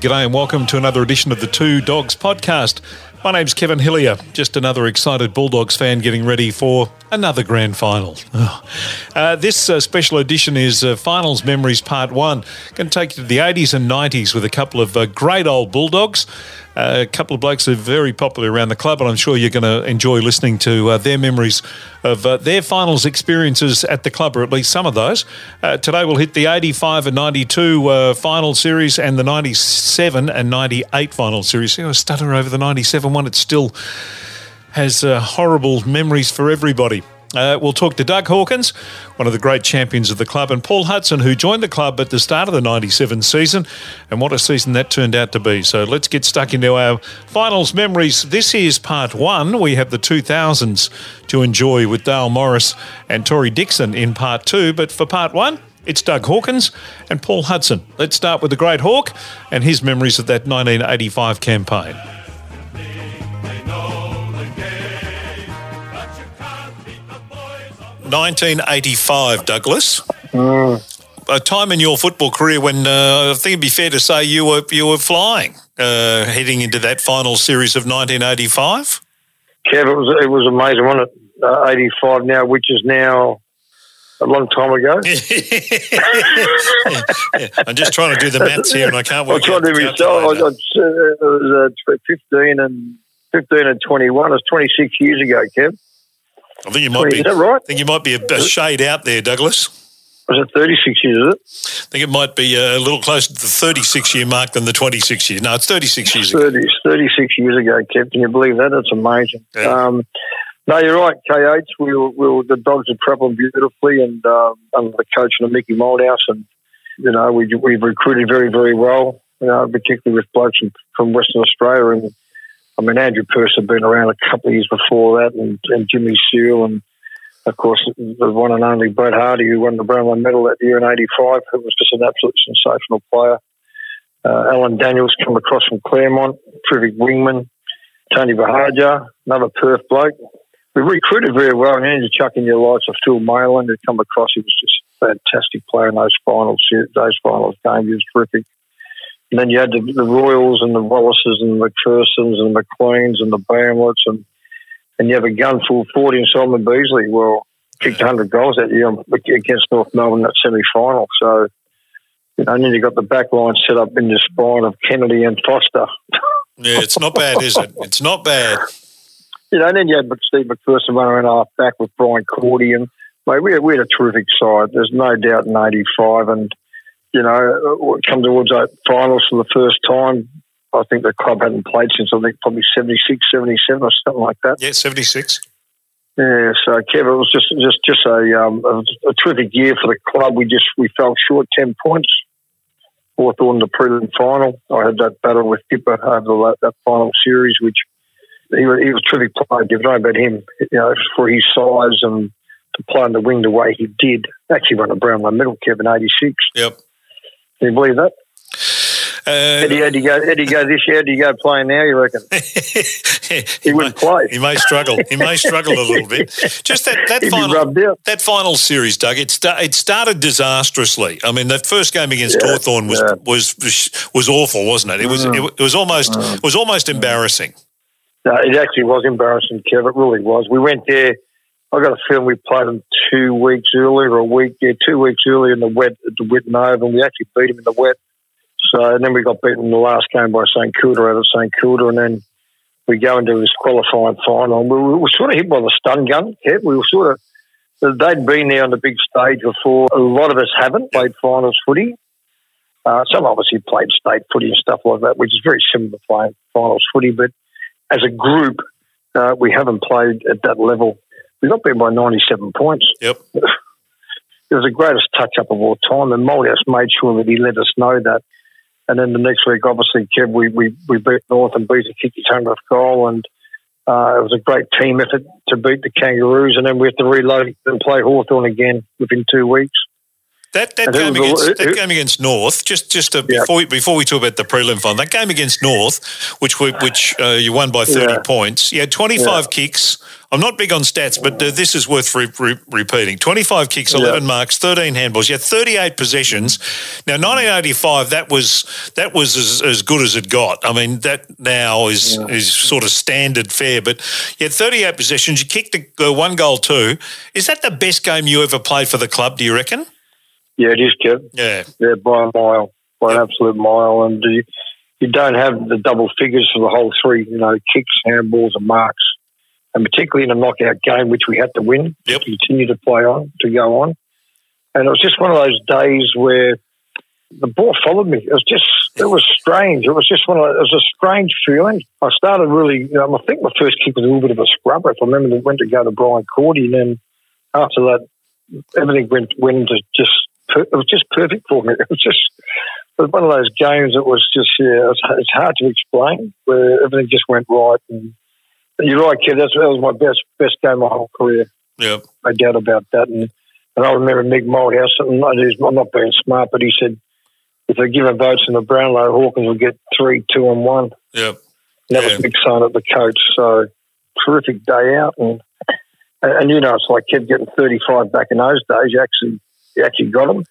G'day and welcome to another edition of the Two Dogs podcast. My name's Kevin Hillier, just another excited Bulldogs fan getting ready for another grand final. Oh. Uh, this uh, special edition is uh, Finals Memories Part 1. Going to take you to the 80s and 90s with a couple of uh, great old Bulldogs. A couple of blokes who are very popular around the club, and I'm sure you're going to enjoy listening to uh, their memories of uh, their finals experiences at the club, or at least some of those. Uh, today we'll hit the 85 and 92 uh, final series and the 97 and 98 final series. See, I stutter over the 97 one. It still has uh, horrible memories for everybody. Uh, we'll talk to Doug Hawkins, one of the great champions of the club, and Paul Hudson, who joined the club at the start of the 97 season, and what a season that turned out to be. So let's get stuck into our finals memories. This is part one. We have the 2000s to enjoy with Dale Morris and Tory Dickson in part two, but for part one, it's Doug Hawkins and Paul Hudson. Let's start with the Great Hawk and his memories of that 1985 campaign. 1985, Douglas. A time in your football career when uh, I think it'd be fair to say you were you were flying, uh, heading into that final series of 1985. Kev, it was it was amazing, wasn't it? Uh, 85 now, which is now a long time ago. Yeah, I'm just trying to do the maths here, and I can't work. I tried to the myself. I, it was uh, 15 and 15 and 21. It was 26 years ago, Kev. I think you might be. Is that right? I think you might be a, a shade out there, Douglas. Was it 36 years, is it? I think it might be a little closer to the 36 year mark than the 26 year. No, it's 36 years ago. 30, 36 years ago, Kev. Can you believe that? That's amazing. Yeah. Um, no, you're right, KH. We were, we were, the dogs are travelling beautifully and um, under the coaching of Mickey Malthouse. And, you know, we, we've recruited very, very well, you know, particularly with blokes from, from Western Australia. And, I mean, Andrew Pearce had been around a couple of years before that and, and Jimmy Seal and, of course, the one and only Brett Hardie, who won the Brownlow medal that year in 85, who was just an absolute sensational player. Uh, Alan Daniels come across from Claremont, terrific wingman. Tony Buhagiar, another Perth bloke. We recruited very well, and then you chuck in your lights of Phil Mayland, who come across. He was just a fantastic player in those finals, those finals games. He was terrific. And then you had the, the Royals and the Wallaces and the McPhersons and the McLeans and the Bamlets, and and you have a gun full 40 and Simon Beasley. Well, kicked 100 goals that year against North Melbourne in that semi final. So, you know, and then you got the back line set up in the spine of Kennedy and Foster. Yeah, it's not bad, is it? It's not bad. you know, and then you had Steve McPherson running around half back with Brian Cordy, and mate, we had, we had a terrific side. There's no doubt in '85, and you know, come towards that finals for the first time. I think the club hadn't played since I think probably 76, 77 or something like that. Yeah, 76. Yeah, so Kev, it was just just just a, um, a, a terrific year for the club. We just we fell short ten points. Hawthorn the prelim final. I had that battle with Dipper over the, that final series, which he was, he was a terrific player. Give know about him, you know, for his size and to play on the wing the way he did. Actually won a Brownlow medal, Kevin, '86. Yep. Can you believe that? Uh, Eddie, Eddie go, Eddie go this year. Eddie go playing now. You reckon? he, He may, wouldn't play. he may struggle. He may struggle a little bit. Just that, that He'd final that final series, Doug. It, sta- it started disastrously. I mean, that first game against Yeah, Hawthorn was, yeah. was was was awful, wasn't it? It was it, it was almost it was almost embarrassing. No, it actually was embarrassing, Kev. It really was. We went there. I got a feeling we played them two weeks earlier, or a week, yeah, two weeks earlier in the wet at the Whitten Oval, and we actually beat them in the wet. So, and then we got beaten in the last game by St Kilda out of St Kilda, and then we go into this qualifying final. And we, we were sort of hit by the stun gun, Kev. We were sort of, they'd been there on the big stage before. A lot of us haven't played finals footy. Uh, some obviously played state footy and stuff like that, which is very similar to playing finals footy, but as a group, uh, we haven't played at that level. We got beaten by 97 points. Yep. It was the greatest touch up of all time, and Malthouse made sure that he let us know that. And then the next week, obviously, Kev, we, we, we beat North and beat the his hundredth goal, and uh, it was a great team effort to beat the Kangaroos. And then we have to reload and play Hawthorn again within two weeks. That that And game was the- against that game against North, just just to, Yeah. before we, before we talk about the prelim final, that game against North, which we, which uh, you won by thirty Yeah. points. You had twenty five kicks. I'm not big on stats, but uh, this is worth re- re- repeating. 25 kicks, 11 marks, 13 handballs. You had 38 possessions. Now, 1985, that was that was as, as good as it got. I mean, that now is is sort of standard fare. But you had 38 possessions. You kicked the, uh, one goal too. Is that the best game you ever played for the club? Do you reckon? Yeah, it is, Kev. Yeah, Yeah, by a mile, by an absolute mile. And you, you don't have the double figures for the whole three, you know, kicks, handballs, and marks. And particularly in a knockout game, which we had to win, Yep. to continue to play on, to go on. And it was just one of those days where the ball followed me. It was just, it was strange. It was just one of, it was a strange feeling. I started really, you know, I think my first kick was a little bit of a scrubber. If I remember, I went to go to Brian Cordy, and then after that, everything went went into just per- it was just perfect for me. It was just it was one of those games that was just yeah, it was, it's hard to explain where everything just went right. And you're right, kid. That's, that was my best best game of my whole career. yeah, No doubt about that. And and I remember Mick Malthouse. And I'm not being smart, but he said if they're giving votes in the Brownlow, Hawkins will get three, two, and one. yeah. And that Yeah. was a big sign of the coach. So terrific day out, and and, and you know it's like kid getting thirty five back in those days. You actually you actually got them.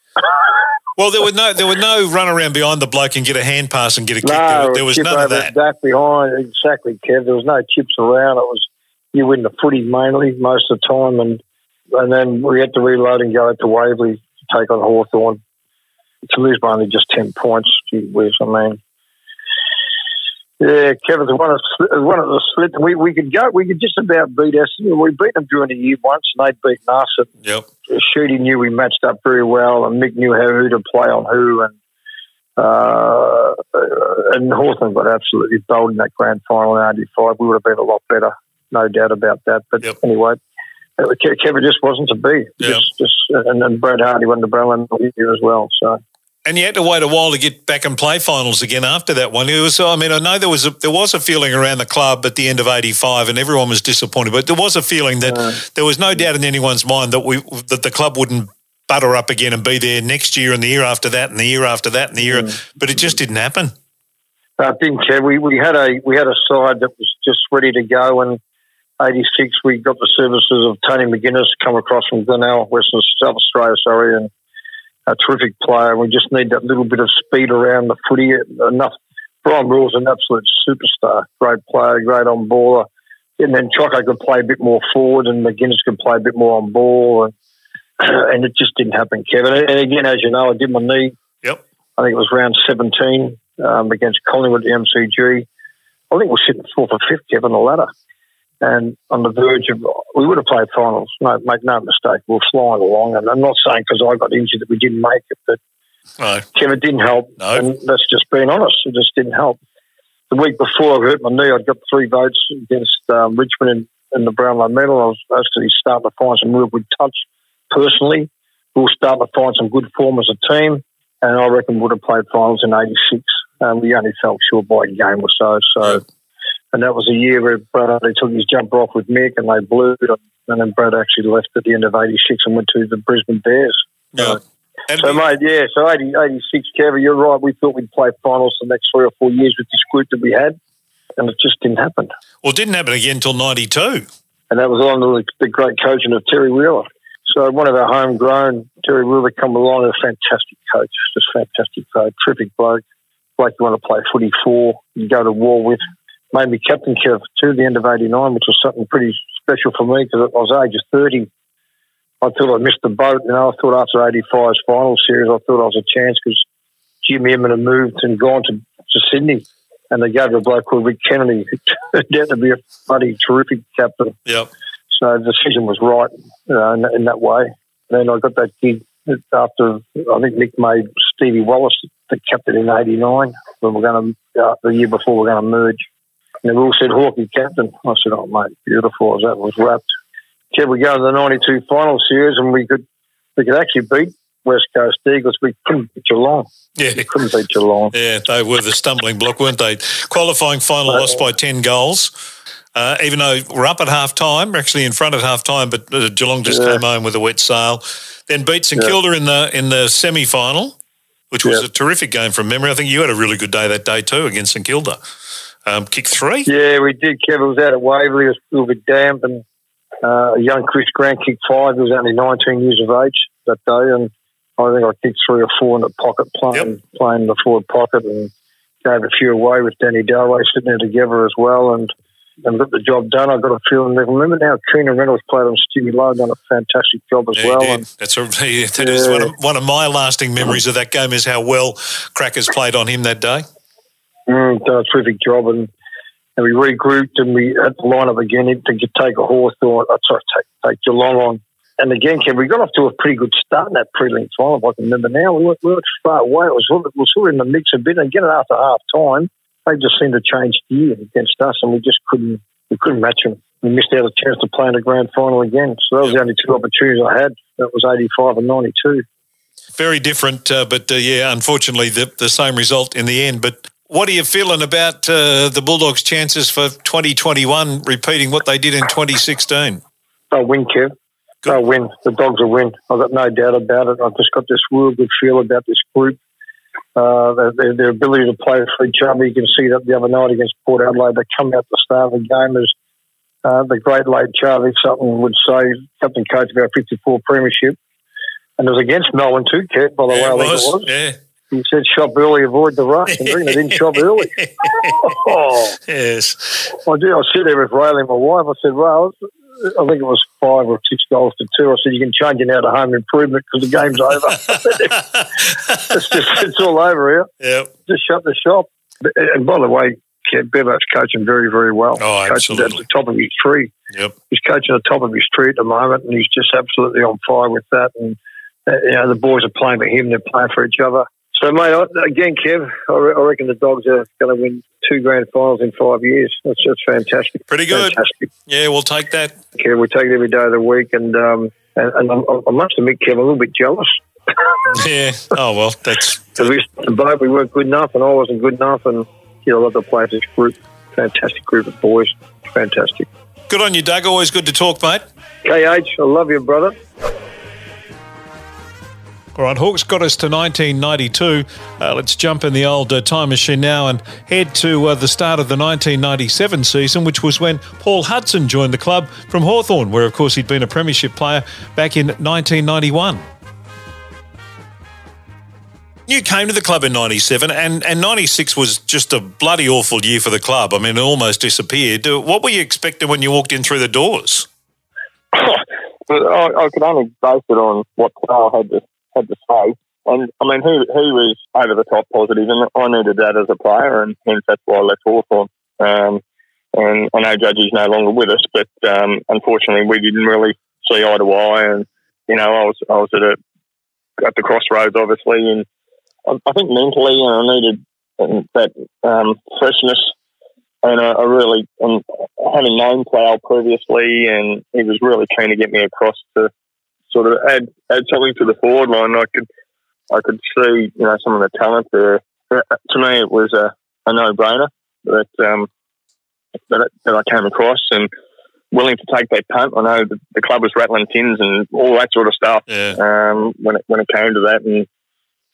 Well, there were no there were no run around behind the bloke and get a hand pass and get a kick. there, No, there was none of that. back behind exactly, Kev. There was no chips around. It was you win the footy mainly most of the time, and and then we had to reload and go out to Waverley to take on Hawthorn to lose by only just ten points. Gee whiz, I mean. Yeah, Kevin, one of one of the slip. We we could go. We could just about beat Essendon. We beat them during the year once, and they'd beaten us. And Yep. Shooty knew we matched up very well, and Mick knew how who to play on who, and uh, and Hawthorn got absolutely bowled in that grand final in '85. We would have been a lot better, no doubt about that. But Yep. anyway, uh, Kevin just wasn't to be. Yeah. Just, just, and, and Brad Hardie won the Brownlow here as well. So And you had to wait a while to get back and play finals again after that one. It was, I mean, I know there was a, there was a feeling around the club at the end of '85, and everyone was disappointed. But there was a feeling that there was no doubt in anyone's mind that we that the club wouldn't butter up again and be there next year and the year after that and the year after that and the year. Mm. But it just didn't happen. I think Kev, we, we had a we had a side that was just ready to go, and '86 we got the services of Tony McGuinness to come across from Glenelg, Western South Australia, sorry, and a terrific player. We just need that little bit of speed around the footy. Enough. Brian Rule's an absolute superstar, great player, great on baller. And then Choco could play a bit more forward, and McGuinness could play a bit more on ball, and and it just didn't happen, Kevin. And again, as you know, I did my knee Yep. I think it was round 17 um, against Collingwood at the MCG. I think we're sitting fourth or fifth, Kevin, the ladder. And on the verge of, we would have played finals. No, make no mistake, we we're flying along. And I'm not saying because I got injured that we didn't make it, but No. Kevin didn't help. No. And that's just being honest. It just didn't help. The week before I hurt my knee, I'd got three votes against um, Richmond in, in the Brownlow medal. I was actually starting to find some real good touch personally. We were starting to find some good form as a team. And I reckon we would have played finals in 86. Um, we only fell short by a game or so. So. And that was a year where Brad only took his jumper off with Mick and they blew it. And then Brad actually left at the end of 86 and went to the Brisbane Bears. Yeah. And So, mate, yeah, so 80, 86, Kevin, you're right. We thought we'd play finals the next three or four years with this group that we had, and it just didn't happen. well, it didn't happen again until '92. And that was under the, the great coaching of Terry Wheeler. So one of our homegrown, Terry Wheeler, come along, a fantastic coach, just fantastic coach, terrific bloke, bloke you want to play footy for, you go to war with. Made me captain, Kev, to the end of 89, which was something pretty special for me because I was age of 30. I thought I missed the boat. You know, I thought after 85's final series, I thought I was a chance because Jimmy Edmond had moved and gone to, to Sydney. And they gave it a bloke called Rick Kennedy, who turned out to be a bloody terrific captain. Yep. So the decision was right you know, in, in that way. Then I got that gig after I think Nick made Stevie Wallace the captain in '89 when we're going to uh, the year before we're going to merge. And they all said Hawkey captain. I said, "Oh mate, beautiful." As that was wrapped. Kev, we go to the '92 final series, and we could we could actually beat West Coast Eagles. We couldn't beat Geelong. Yeah. We couldn't beat Geelong. Yeah, they were the stumbling block, weren't they? Qualifying final lost by 10 goals. Uh, even though we're up at half time, we're actually in front at half time, but uh, Geelong just Yeah. came home with a wet sail. Then beat St Yeah. Kilda in the in the semi final, which was Yeah. a terrific game from memory. I think you had a really good day that day too against St Kilda. Um, kick three. Yeah, we did. Kevin was out at Waverley. It was a little bit damp, and uh, young Chris Grant kicked five. He was only 19 years of age that day, and I think I kicked three or four in the pocket, playing playing the forward pocket, and gave a few away with Danny Dalway sitting there together as well, and and got the job done. I got a feeling. Remember now, Keenan Reynolds played on Stewie Loewe, done a fantastic job as Yeah, well. And That's a, that is Yeah. one, of, one of my lasting memories of that game is how well Crackers played on him that day. Mm, done a terrific job, and, and we regrouped and we had the lineup again to take a Hawthorn, uh, sorry, take, take Geelong on. And again, Ken, we got off to a pretty good start in that prelim final, if I can remember now. We weren't, we weren't far away. It was, we were sort of in the mix a bit. And again, after half time, they just seemed to change gear against us, and we just couldn't we couldn't match them. We missed out a chance to play in the grand final again. So that was the only two opportunities I had. That was 85 and 92. Very different, uh, but uh, yeah, unfortunately, the, the same result in the end. But what are you feeling about uh, the Bulldogs' chances for 2021 repeating what they did in 2016? They'll win, Kev. They'll win. The dogs will win. I've got no doubt about it. I've just got this real good feel about this group. Uh, their, their, ability to play for each other. You can see that the other night against Port Adelaide, they come out the start of the game as uh, the great late Charlie Sutton would say, captain coach of our 54 premiership. And it was against Melbourne too, Kev, by the way, Yeah, I it think was. it was. Yeah. He said, shop early, avoid the rush. And they didn't shop early. Oh, yes. I did. I sit there with Ray and my wife. I said, well, I think it was five or six goals to two. I said, you can change it now to home improvement because the game's over. it's just, it's all over here. Yep. Just shut the shop. And by the way, Kev Bevo's coaching very, very well. Oh, coaching at the top of his tree. Yep. He's coaching at the top of his tree at the moment, and he's just absolutely on fire with that. And uh, you know, the boys are playing for him; they're playing for each other. So, mate, I- again, Kev, I re- I reckon the Dogs are going to win two grand finals in five years. That's just fantastic. Pretty good. Fantastic. Yeah, we'll take that. Kev, we take it every day of the week, and um, and, and I, I must admit, Kev, I'm a little bit jealous Yeah. Oh, well, that's. because we the boat we weren't good enough, and I wasn't good enough, and you know, I love to play for this group. Fantastic group of boys. Fantastic. Good on you, Doug. Always good to talk, mate. KH, I love you, brother. All right, Hawks got us to 1992. Uh, let's jump in the old uh, time machine now and head to uh, the start of the 1997 season, which was when Paul Hudson joined the club from Hawthorn, where, of course, he'd been a premiership player back in 1991. You came to the club in 97, and, and 96 was just a bloody awful year for the club. I mean, it almost disappeared. What were you expecting when you walked in through the doors? I, I could only base it on what Carl had to had to say. And I mean, he he was over the top positive, and I needed that as a player, and hence that's why I left Hawthorn. Um, and I know Judgy's no longer with us, but um, unfortunately, we didn't really see eye to eye. And you know, I was I was at a at the crossroads, obviously, and I, I think mentally, and I needed um, that um, freshness and I, I really, and having known Plough previously, and he was really keen to get me across to sort of add add something to the forward line. I could I could see you know some of the talent there. Uh, To me, it was a, a no brainer that um, that that I came across and willing to take that punt. I know the, the club was rattling tins and all that sort of stuff Yeah. um, when it when it came to that and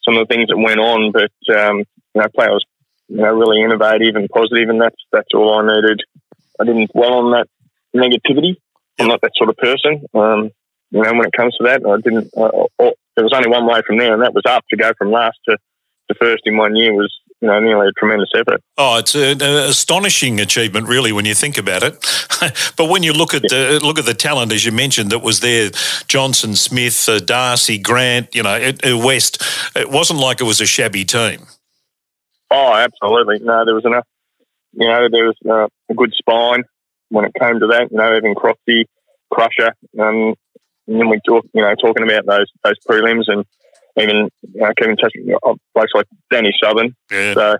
some of the things that went on. But um, you know, Plough was you know really innovative and positive, and that's that's all I needed. I didn't dwell on that negativity. I'm not that sort of person. Um, you know, when it comes to that, I didn't. Uh, there was only one way from there, and that was up. To go from last to, to first in one year was you know nearly a tremendous effort. Oh, it's an astonishing achievement, really, when you think about it. but when you look at the look at the talent, as you mentioned, that was there: Johnson, Smith, uh, Darcy, Grant. You know, it, it West. It wasn't like it was a shabby team. Oh, absolutely. No, there was enough. You know, there was uh, a good spine when it came to that. You know, even Crofty, Crusher, um, and then we talk. You know, talking about those those prelims and even you know, Kevin touched on blokes like Danny Southern. Yeah. So,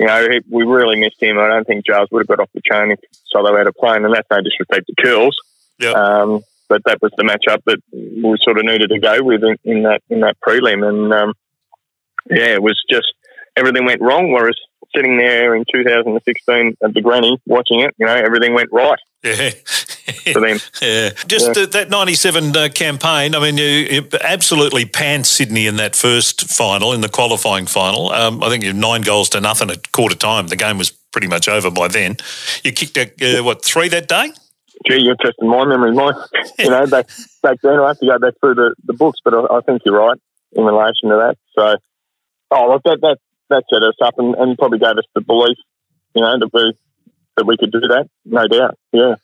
you know, he, we really missed him. I don't think Giles would have got off the chain if Solo had a plane, and that's no disrespect to Curls. Yep. Um, but that was the matchup that we sort of needed to go with in, in that in that prelim, and um, yeah, it was just everything went wrong. Whereas sitting there in 2016 at the granny watching it, you know, everything went right Yeah. For them. Yeah, just Yeah. That, that '97 uh, campaign. I mean, you, you absolutely panned Sydney in that first final, in the qualifying final. Um, I think you nine goals to nothing at quarter time. The game was pretty much over by then. You kicked a, uh, what three that day? Gee, you're testing my memory, Mike. you know, back, back then I have to go back through the, the books, but I, I think you're right in relation to that. So, oh, look, that, that, that set us up and, and probably gave us the belief, you know, that we, that we could do that, no doubt. Yeah.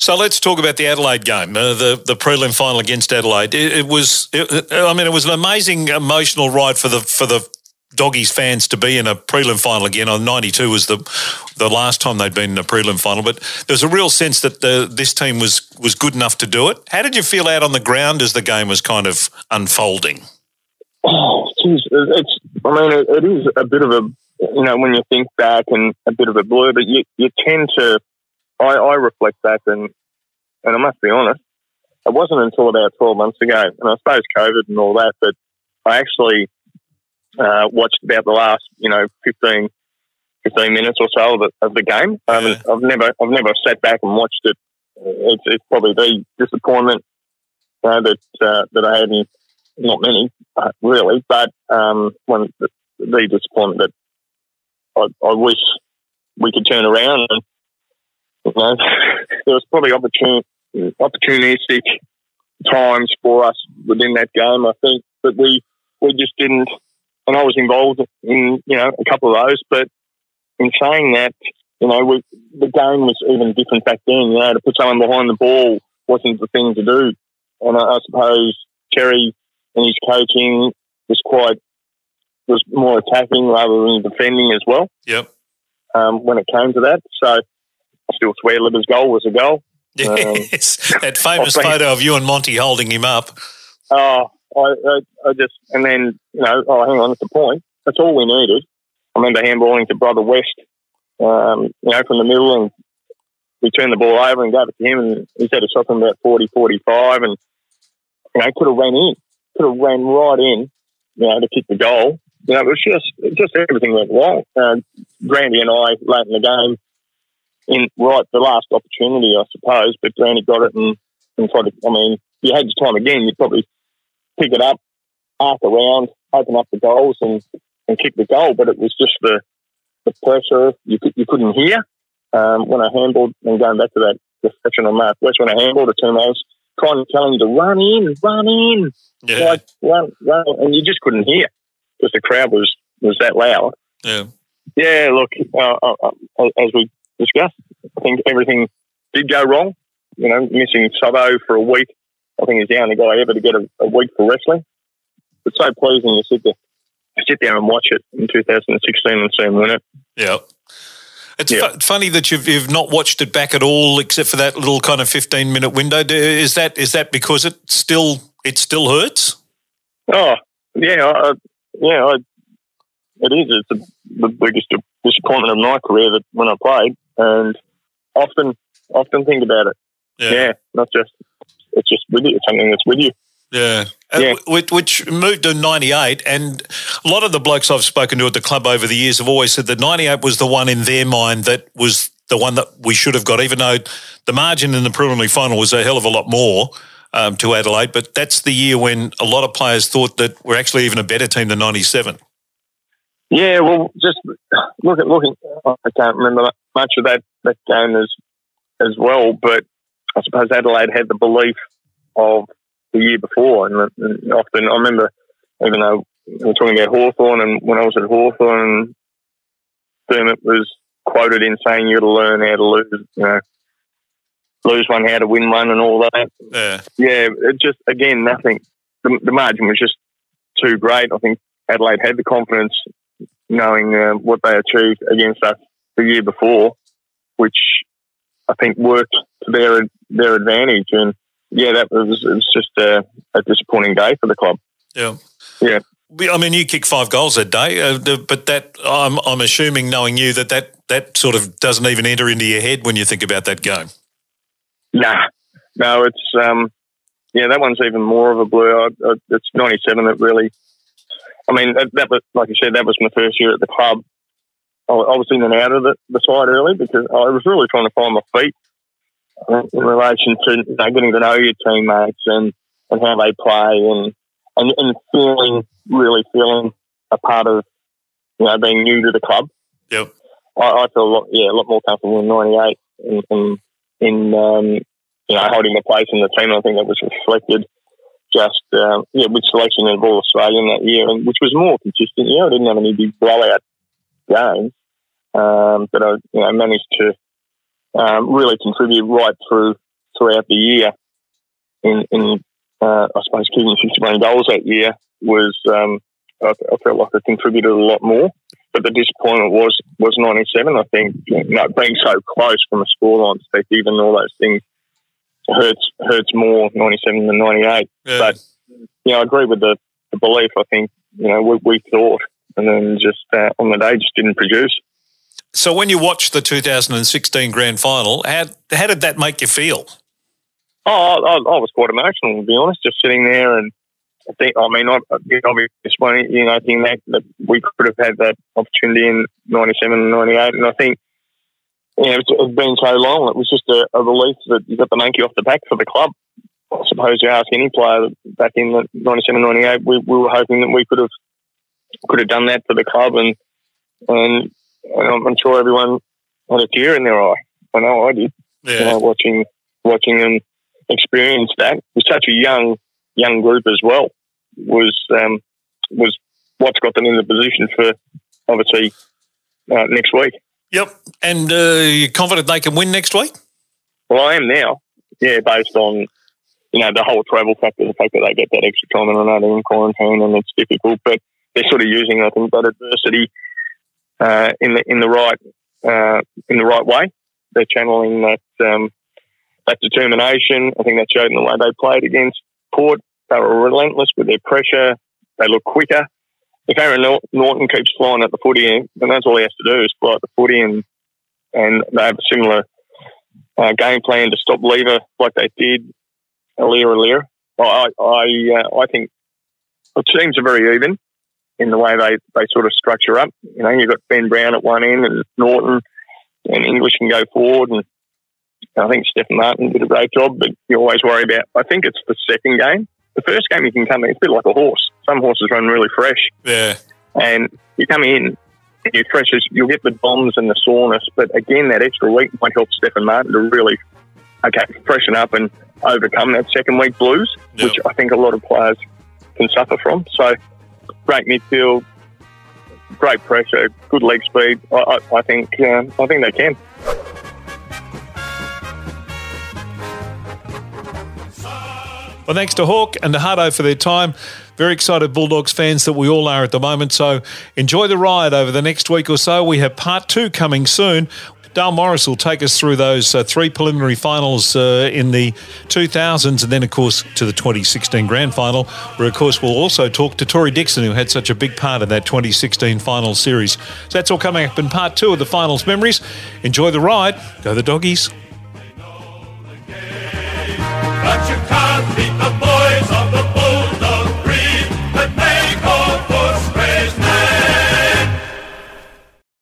So let's talk about the Adelaide game, uh, the the prelim final against Adelaide. It, it was, it, I mean, it was an amazing emotional ride for the for the doggies fans to be in a prelim final again. On '92 was the the last time they'd been in a prelim final, but there was a real sense that the, this team was was good enough to do it. How did you feel out on the ground as the game was kind of unfolding? Oh, geez, it's. I mean, it, it is a bit of a, you know, when you think back and a bit of a blur, but you you tend to. I, I reflect back and and I must be honest, it wasn't until about twelve months ago, and I suppose COVID and all that, but I actually uh, watched about the last, you know, 15, 15 minutes or so of the, of the game. Haven't, I've never, I've never sat back and watched it. It's, it's probably the disappointment uh, that uh, that I had in not many, uh, really, but um, one the, the disappointment that I, I wish we could turn around. And you know, there was probably opportun- opportunistic times for us within that game. I think but we we just didn't, and I was involved in you know a couple of those. But in saying that, you know, we, the game was even different back then. You know, to put someone behind the ball wasn't the thing to do. And I, I suppose Terry and his coaching was quite was more attacking rather than defending as well. Yep. Um, when it came to that, so I still swear Libber's goal was a goal. Yes, that famous photo of you and Monty holding him up. Oh, I, I, I just and then you know, oh, hang on, that's the point. That's all we needed. I remember handballing to Brother West, um, you know, from the middle, and we turned the ball over and gave it to him, and he had a shot from about 40, 45, and you know, could have ran in, could have ran right in, you know, to kick the goal. You know, it was just just everything went wrong. Uh, Grandy and I late in the game, in right the last opportunity, I suppose, but Grandy got it and, and tried to. I mean, if you had your time again, you'd probably pick it up, arc around, open up the goals, and, and kick the goal. But it was just the the pressure you you couldn't hear um, when I handled. And going back to that discussion on Mark West, when I handled the two was trying to tell him to run in, run in, Yeah, like run, run, and you just couldn't hear because the crowd was was that loud. yeah. Yeah, look, uh, uh, uh, as we discussed, I think everything did go wrong. You know, missing Subbo for a week. I think he's the only guy ever to get a, a week for wrestling. It's so pleasing to sit there, sit there and watch it in 2016 and see him win it. Yeah. It's Yeah. fu- funny that you've, you've not watched it back at all, except for that little kind of fifteen minute window. Is that is that because it still it still hurts? Oh, yeah, I, yeah, I, it is. It's the, the biggest disappointment of my career that when I played, and often, often think about it. Yeah, not just it's just with you. It's something that's with you. Yeah. Uh, Yeah. wh- Which moved to 98. And a lot of the blokes I've spoken to at the club over the years have always said that 98 was the one in their mind that was the one that we should have got, even though the margin in the preliminary final was a hell of a lot more um, to Adelaide. But that's the year when a lot of players thought that we're actually even a better team than 97. Yeah, well, just look at looking. I can't remember much of that that game as as well, but I suppose Adelaide had the belief of the year before, and, and often I remember, even though we were talking about Hawthorn, and when I was at Hawthorn, Dermott was quoted in saying, "You got to learn how to lose, you know, lose one, how to win one, and all that." Yeah. Yeah, it just again nothing. The, the margin was just too great. I think Adelaide had the confidence, knowing uh, what they achieved against us the year before, which I think worked to their their advantage. And yeah, that was it was just a, a disappointing day for the club. Yeah. Yeah. I mean, you kicked five goals that day, uh, but that I'm, I'm assuming, knowing you, that, that that sort of doesn't even enter into your head when you think about that game. Nah, no, it's um, yeah, that one's even more of a blur. I, I, it's ninety seven that really. I mean, that, that was like you said, that was my first year at the club, I was in and out of the, the side early because I was really trying to find my feet uh, in relation to you know, getting to know your teammates and, and how they play and, and and feeling really feeling a part of you know being new to the club. Yep. I, I feel a lot yeah a lot more comfortable in '98 in in, in um, you know holding the place in the team. I think that was reflected just um, yeah with selection of all Australian that year, and which was more consistent. Yeah, I didn't have any big blowout games, um, but I you know managed to um, really contribute right through throughout the year. In, in uh, I suppose keeping 61 goals that year was um, I, I felt like I contributed a lot more. But the disappointment was was 97. I think you know, being so close from a scoreline perspective and all those things hurts hurts more 97 than 98. Yeah. But you know, I agree with the, the belief. I think you know we, we thought, and then just uh, on the day just didn't produce. So when you watched the 2016 grand final, how, how did that make you feel? Oh, I, I was quite emotional to be honest, just sitting there and I think, I mean, I, obvious one, you know, I think that, that we could have had that opportunity in 97 and 98. And I think, you know, it's, it's been so long, it was just a, a relief that you got the monkey off the back for the club. I suppose you ask any player back in the 97, 98, we, we were hoping that we could have could have done that for the club. And, and I'm, I'm sure everyone had a tear in their eye. I know I did, you know, watching, watching them experience that. With such a young, young group as well was um, was what's got them in the position for obviously uh, next week. Yep. And uh, you're confident they can win next week? Well, I am now. Yeah, based on you know the whole travel factor, the fact that they get that extra time, and I know they're in quarantine and it's difficult, but they're sort of using I think that adversity uh, in the in the right uh, in the right way. They're channeling that um, that determination. I think that showed in the way they played against Port. They were relentless with their pressure. They look quicker. If Aaron Naughton keeps flying at the footy, then that's all he has to do is fly at the footy, and and they have a similar uh, game plan to stop Lever like they did earlier. Earlier, I I uh, I think the teams are very even in the way they, they sort of structure up. You know, you've got Ben Brown at one end and Naughton and English can go forward and I think Stefan Martin did a great job, but you always worry about I think it's the second game the first game you can come in, it's a bit like a horse. Some horses run really fresh, Yeah. and you come in, and you're fresh as you'll get the bombs and the soreness, but again, that extra week might help Stefan Martin to really, okay, freshen up and overcome that second week blues, Yeah. which I think a lot of players can suffer from. So, great midfield, great pressure, good leg speed. I, I, I think um, I think they can. Well, thanks to Hawk and to Hardo for their time. Very excited Bulldogs fans that we all are at the moment. So enjoy the ride over the next week or so. We have part two coming soon. Dale Morris will take us through those uh, three preliminary finals uh, in the 2000s and then, of course, to the 2016 grand final, where, of course, we'll also talk to Tory Dickson, who had such a big part in that 2016 final series. So that's all coming up in part two of the finals memories. Enjoy the ride. Go the doggies.